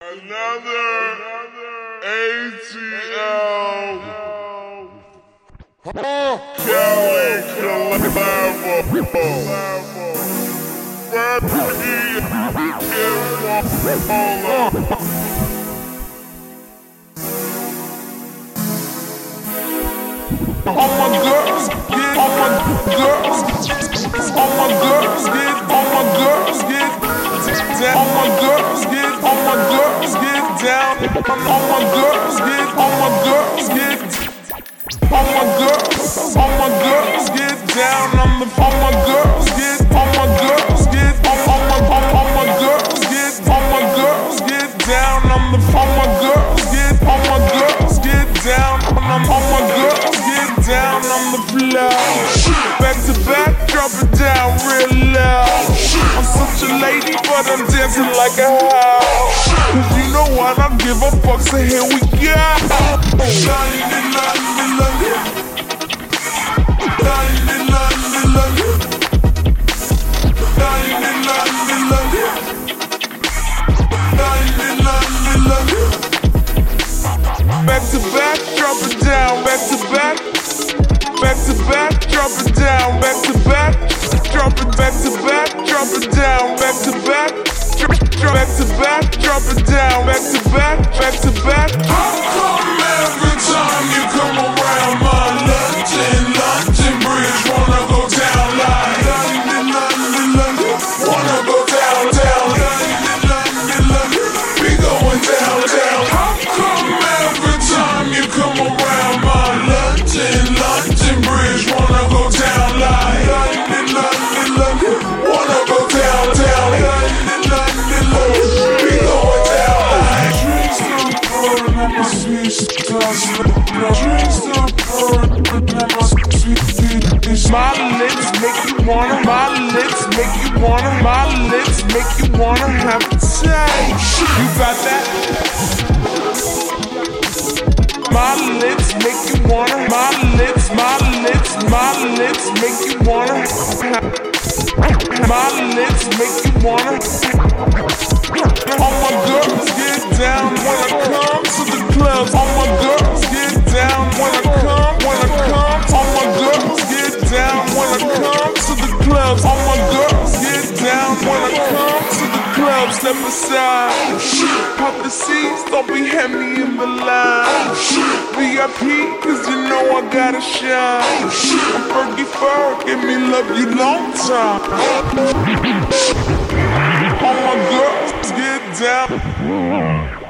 Another ATL Kelly Collabo. All my girls get, all my girls, all my girls get, all my girls get. All my girls get, all my girls get down. All my girls get, all my girls get. All my girls, all my girls get down. I'm the, all my girls get, all my girls get, all, all my, all, all my girls get, all my girls get down. I'm the, all my girls get, all my girls get down. I'm, get The flow. Back to back, drop it down real loud. I'm such a lady, but I'm dancing like a house. Cause you know what I don't give a fuck, so here we go. Back to back, drop it down, back to back. To back, drop it down, back to back. Drop it back to back, drop it down, back to back. Drop, drop, back to back, drop it down, back to back, back to back. My lips make you wanna, my lips make you wanna, my lips make you wanna have a. You got that? My lips make you wanna, my lips, my lips, my lips make you wanna. My lips make you wanna. All my girls Step aside, Oh, shit. pop the seats, don't be heavy in the line. Oh VIP, cause you know I gotta shine. I'm Fergie Ferg, give me love you long time. All my girls get down.